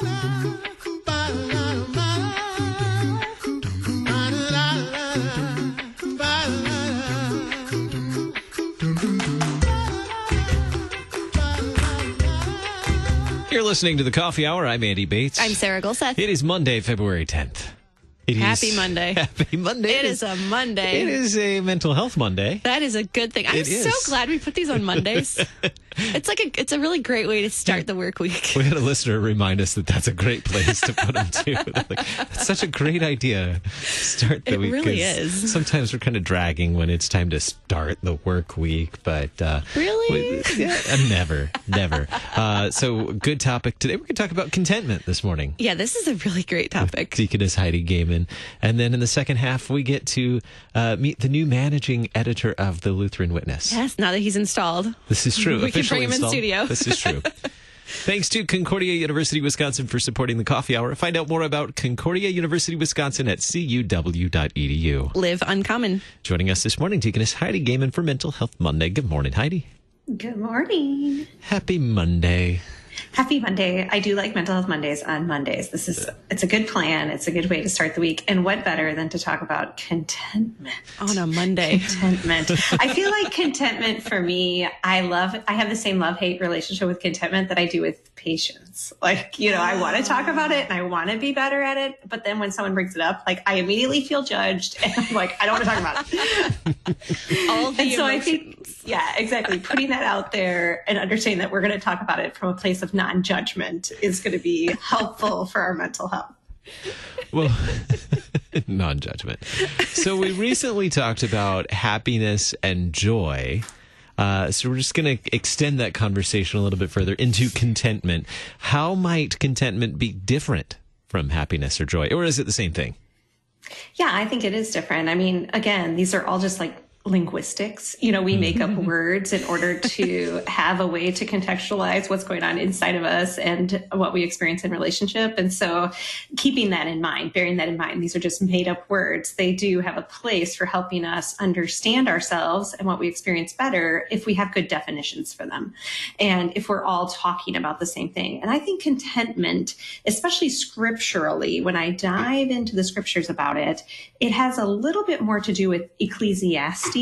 You're listening to the Coffee Hour. I'm Andy Bates. I'm Sarah Gulseth. It is Monday, February 10th. It is- Happy Monday. Happy Monday. It is a Monday. It is a mental health Monday. That is a good thing. I'm It so is. glad we put these on Mondays. it's like a it's a really great way to start the work week. We had a listener remind us that that's a great place to put them too. like, that's such a great idea. Start the It week. really 'cause is. Sometimes we're kind of dragging when it's time to start the work week, but uh, Really? we- yeah, uh, never, never. Uh, so, good topic today. We're going to talk about contentment this morning. Yeah, this is a really great topic. Deaconess Heidi Goehmann. And then in the second half, we get to uh, meet the new managing editor of the Lutheran Witness. Yes, now that he's installed. This is true. We can bring him in studio. This is true. Thanks to Concordia University Wisconsin for supporting the coffee hour. Find out more about Concordia University Wisconsin at cuw.edu. Live uncommon. Joining us this morning, Deaconess Heidi Goehmann for Mental Health Monday. Good morning, Heidi. Good morning. Happy Monday. Happy Monday. I do like mental health Mondays on Mondays. This is it's a good plan. It's a good way to start the week. And what better than to talk about contentment? On a Monday. Contentment. I feel like contentment for me, I love I have the same love-hate relationship with contentment that I do with patience. Like, you know, I want to talk about it and I want to be better at it, but then when someone brings it up, like I immediately feel judged and I'm like, I don't want to talk about it. All the And so I emotions. think, yeah, exactly. Putting that out there and understanding that we're going to talk about it from a place of non judgment is going to be helpful for our mental health. Well, non judgment. So, we recently talked about happiness and joy. Uh, so, we're just going to extend that conversation a little bit further into contentment. How might contentment be different from happiness or joy? Or is it the same thing? Yeah, I think it is different. I mean, again, these are all just like linguistics. You know, we mm-hmm. make up words in order to have a way to contextualize what's going on inside of us and what we experience in relationship. And so keeping that in mind, bearing that in mind, these are just made up words. They do have a place for helping us understand ourselves and what we experience better if we have good definitions for them. And if we're all talking about the same thing. And I think contentment, especially scripturally, when I dive into the scriptures about it, it has a little bit more to do with Ecclesiastes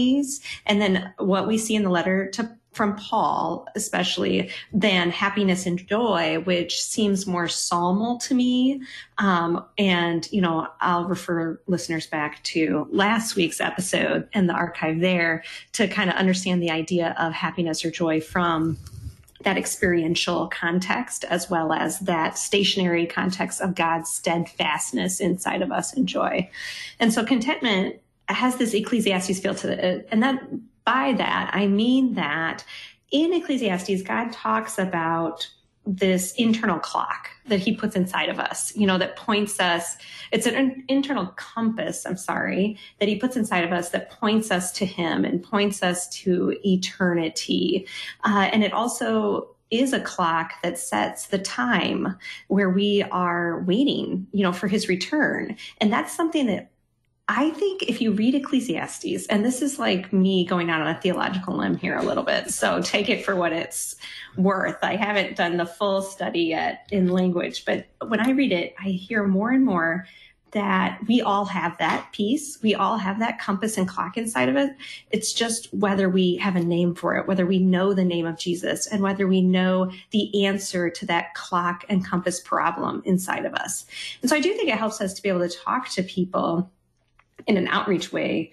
and then what we see in the letter to from Paul, especially than happiness and joy, which seems more psalmal to me. Um, and, you know, I'll refer listeners back to last week's episode and the archive there to kind of understand the idea of happiness or joy from that experiential context as well as that stationary context of God's steadfastness inside of us and joy. And so contentment has this Ecclesiastes feel to it. And that by that, I mean that in Ecclesiastes, God talks about this internal clock that he puts inside of us, you know, that points us, it's an internal compass, I'm sorry, that he puts inside of us that points us to him and points us to eternity. Uh, and it also is a clock that sets the time where we are waiting, you know, for his return. And that's something that I think if you read Ecclesiastes, and this is like me going out on a theological limb here a little bit, so take it for what it's worth. I haven't done the full study yet in language, but when I read it, I hear more and more that we all have that piece. We all have that compass and clock inside of it. It's just whether we have a name for it, whether we know the name of Jesus, and whether we know the answer to that clock and compass problem inside of us. And so I do think it helps us to be able to talk to people in an outreach way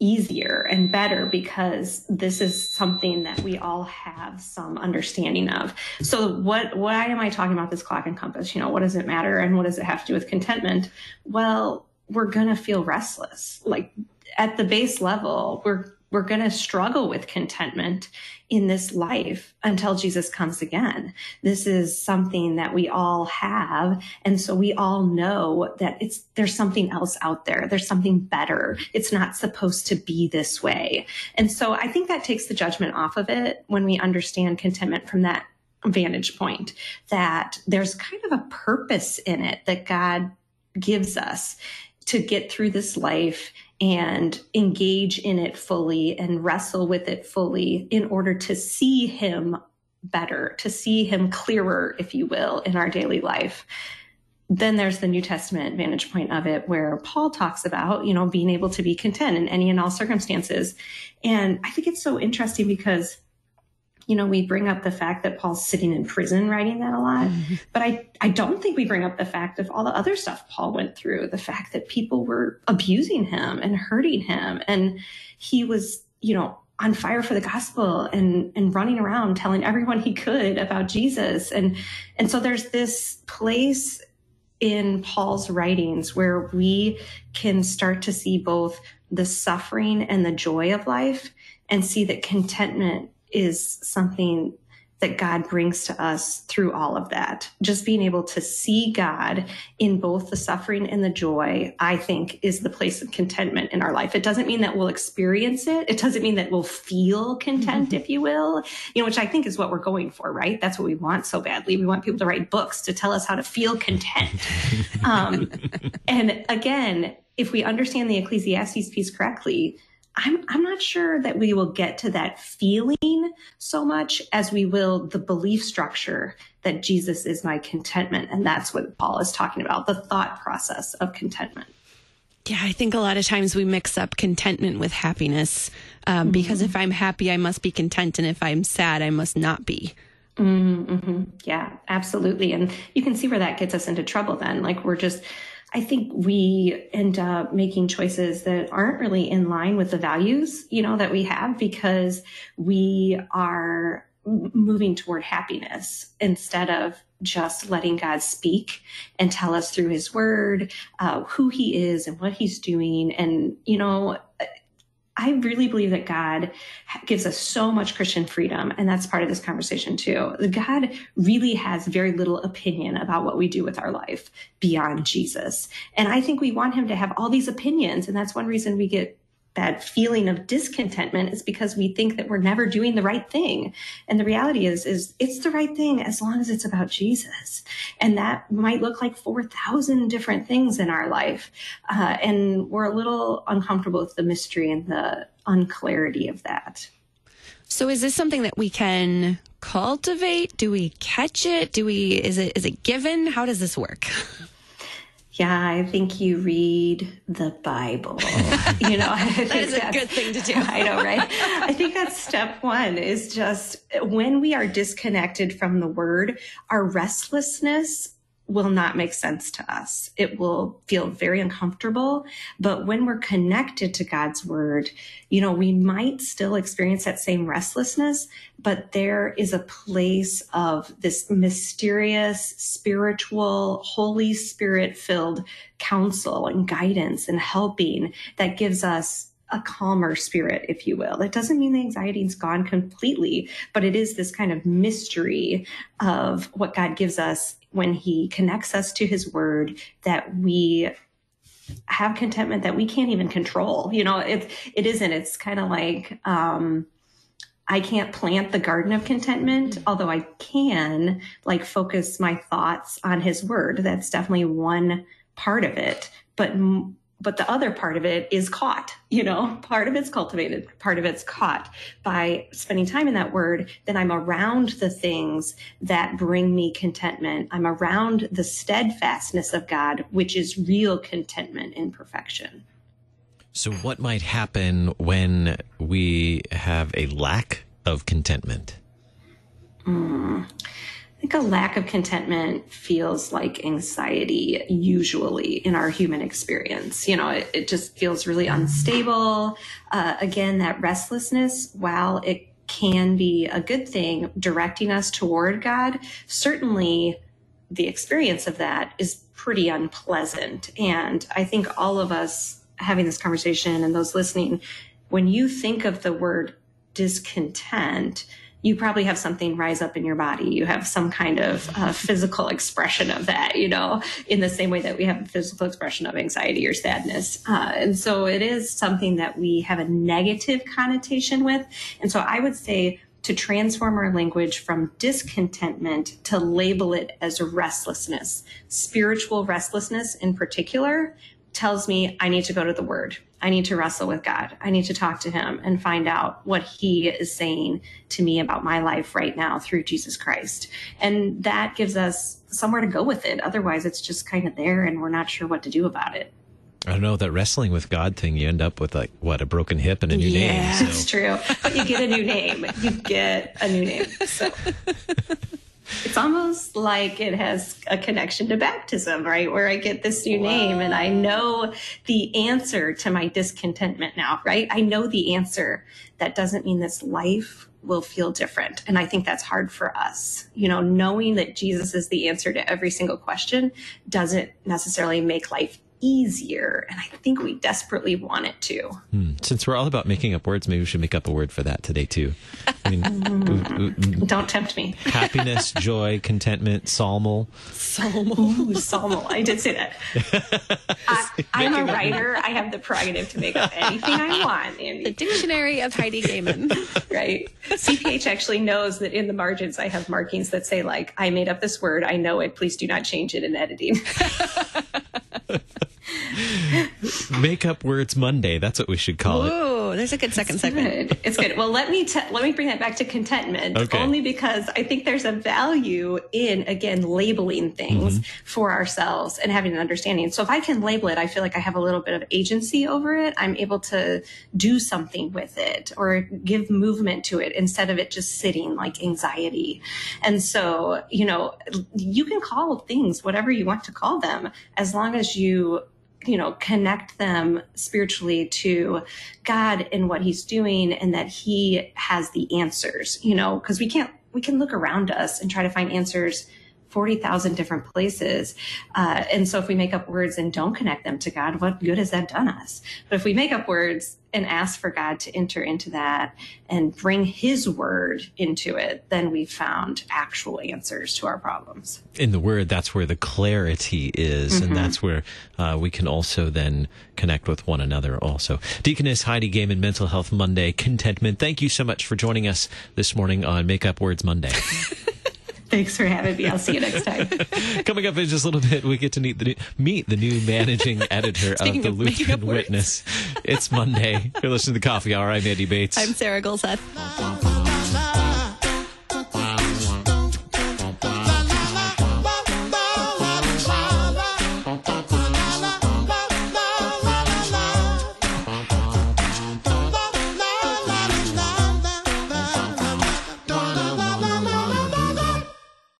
easier and better because this is something that we all have some understanding of. So what why am I talking about this clock and compass? You know, what does it matter and what does it have to do with contentment? Well, we're going to feel restless. Like at the base level, we're we're going to struggle with contentment in this life until Jesus comes again. This is something that we all have. And so we all know that it's, there's something else out there. There's something better. It's not supposed to be this way. And so I think that takes the judgment off of it when we understand contentment from that vantage point, that there's kind of a purpose in it that God gives us to get through this life and engage in it fully and wrestle with it fully in order to see him better, to see him clearer, if you will, in our daily life. Then there's the New Testament vantage point of it where Paul talks about, you know, being able to be content in any and all circumstances. And I think it's so interesting because you know, we bring up the fact that Paul's sitting in prison writing that a lot, mm-hmm. but I, I don't think we bring up the fact of all the other stuff Paul went through, the fact that people were abusing him and hurting him. And he was, you know, on fire for the gospel and, and running around telling everyone he could about Jesus. And, and so there's this place in Paul's writings where we can start to see both the suffering and the joy of life and see that contentment is something that God brings to us through all of that. Just being able to see God in both the suffering and the joy, I think is the place of contentment in our life. It doesn't mean that we'll experience it. It doesn't mean that we'll feel content, mm-hmm. if you will, you know, which I think is what we're going for, right? That's what we want so badly. We want people to write books to tell us how to feel content. um, and again, if we understand the Ecclesiastes piece correctly, I'm, I'm not sure that we will get to that feeling so much as we will the belief structure that Jesus is my contentment. And that's what Paul is talking about the thought process of contentment. Yeah, I think a lot of times we mix up contentment with happiness um, mm-hmm. because if I'm happy, I must be content. And if I'm sad, I must not be. Mm-hmm. Yeah, absolutely. And you can see where that gets us into trouble then. Like we're just, I think we end up making choices that aren't really in line with the values, you know, that we have because we are moving toward happiness instead of just letting God speak and tell us through his word uh, who he is and what he's doing. And, you know, I really believe that God gives us so much Christian freedom. And that's part of this conversation too. God really has very little opinion about what we do with our life beyond Jesus. And I think we want him to have all these opinions. And that's one reason we get that feeling of discontentment is because we think that we're never doing the right thing. And the reality is, is it's the right thing as long as it's about Jesus. And that might look like 4,000 different things in our life. Uh, and we're a little uncomfortable with the mystery and the unclarity of that. So is this something that we can cultivate? Do we catch it? Do we, is it, is it given? How does this work? Yeah, I think you read the Bible. Oh. you know, that is a good thing to do. I know, right? I think that's step one is just when we are disconnected from the word, our restlessness will not make sense to us. It will feel very uncomfortable. But when we're connected to God's word, you know, we might still experience that same restlessness, but there is a place of this mysterious, spiritual, Holy Spirit filled counsel and guidance and helping that gives us a calmer spirit, if you will. That doesn't mean the anxiety is gone completely, but it is this kind of mystery of what God gives us when He connects us to His Word that we have contentment that we can't even control. You know, it it isn't. It's kind of like um, I can't plant the garden of contentment, although I can like focus my thoughts on His Word. That's definitely one part of it, but but the other part of it is caught you know? Part of it's cultivated part of it's caught. By spending time in that word then i'm around the things that bring me contentment. I'm around the steadfastness of god which is real contentment in perfection. So what might happen when we have a lack of contentment? Mm. I think a lack of contentment feels like anxiety usually in our human experience. You know, it, it just feels really unstable. Uh, again, that restlessness, while it can be a good thing directing us toward God, certainly the experience of that is pretty unpleasant. And I think all of us having this conversation and those listening, when you think of the word discontent, you probably have something rise up in your body. You have some kind of uh, physical expression of that, you know, in the same way that we have a physical expression of anxiety or sadness. Uh, and so it is something that we have a negative connotation with. And so I would say to transform our language from discontentment to label it as restlessness, spiritual restlessness in particular, tells me I need to go to the word. I need to wrestle with God. I need to talk to him and find out what he is saying to me about my life right now through Jesus Christ. And that gives us somewhere to go with it. Otherwise, it's just kind of there and we're not sure what to do about it. I don't know that wrestling with God thing. You end up with like what a broken hip and a new Yeah. name. So. It's true. But you get a new name. You get a new name. So it's almost like it has a connection to baptism, right? Where I get this new name and I know the answer to my discontentment now, right? I know the answer. That doesn't mean this life will feel different. And I think that's hard for us. You know, knowing that Jesus is the answer to every single question doesn't necessarily make life easier. And I think we desperately want it to. Hmm. Since we're all about making up words, maybe we should make up a word for that today too. I mean, ooh, ooh, Don't tempt me. happiness, joy, contentment, psalmal. Ooh, Psalmal. I did say that. I, I'm a writer. I have the prerogative to make up anything I want, The dictionary of Heidi Goehmann. Right? CPH actually knows that in the margins I have markings that say like, I made up this word. I know it. Please do not change it in editing. Make up words Monday. That's what we should call it. Ooh, there's a good second segment. Good. It's good. Well, let me te- let me bring that back to contentment. Okay. Only because I think there's a value in again labeling things mm-hmm. for ourselves and having an understanding. So if I can label it, I feel like I have a little bit of agency over it. I'm able to do something with it or give movement to it instead of it just sitting like anxiety. And so, you know, you can call things whatever you want to call them as long as you you know, connect them spiritually to God and what he's doing and that he has the answers, you know, because we can't, we can look around us and try to find answers 40,000 different places. Uh, and so if we make up words and don't connect them to God, what good has that done us? But if we make up words and ask for God to enter into that and bring his word into it, then we've found actual answers to our problems. in the word, that's where the clarity is, and that's where uh, we can also then connect with one another. Also, Deaconess Heidi Goehmann, Mental Health Monday, Contentment. Thank you so much for joining us this morning on Make Up Words Monday. Thanks for having me. I'll see you next time. Coming up in just a little bit, we get to meet the new, meet the new managing editor of the of Lutheran. Witness. It's Monday. You're listening to the Coffee Hour. I'm Andy Bates. I'm Sarah Gulseth.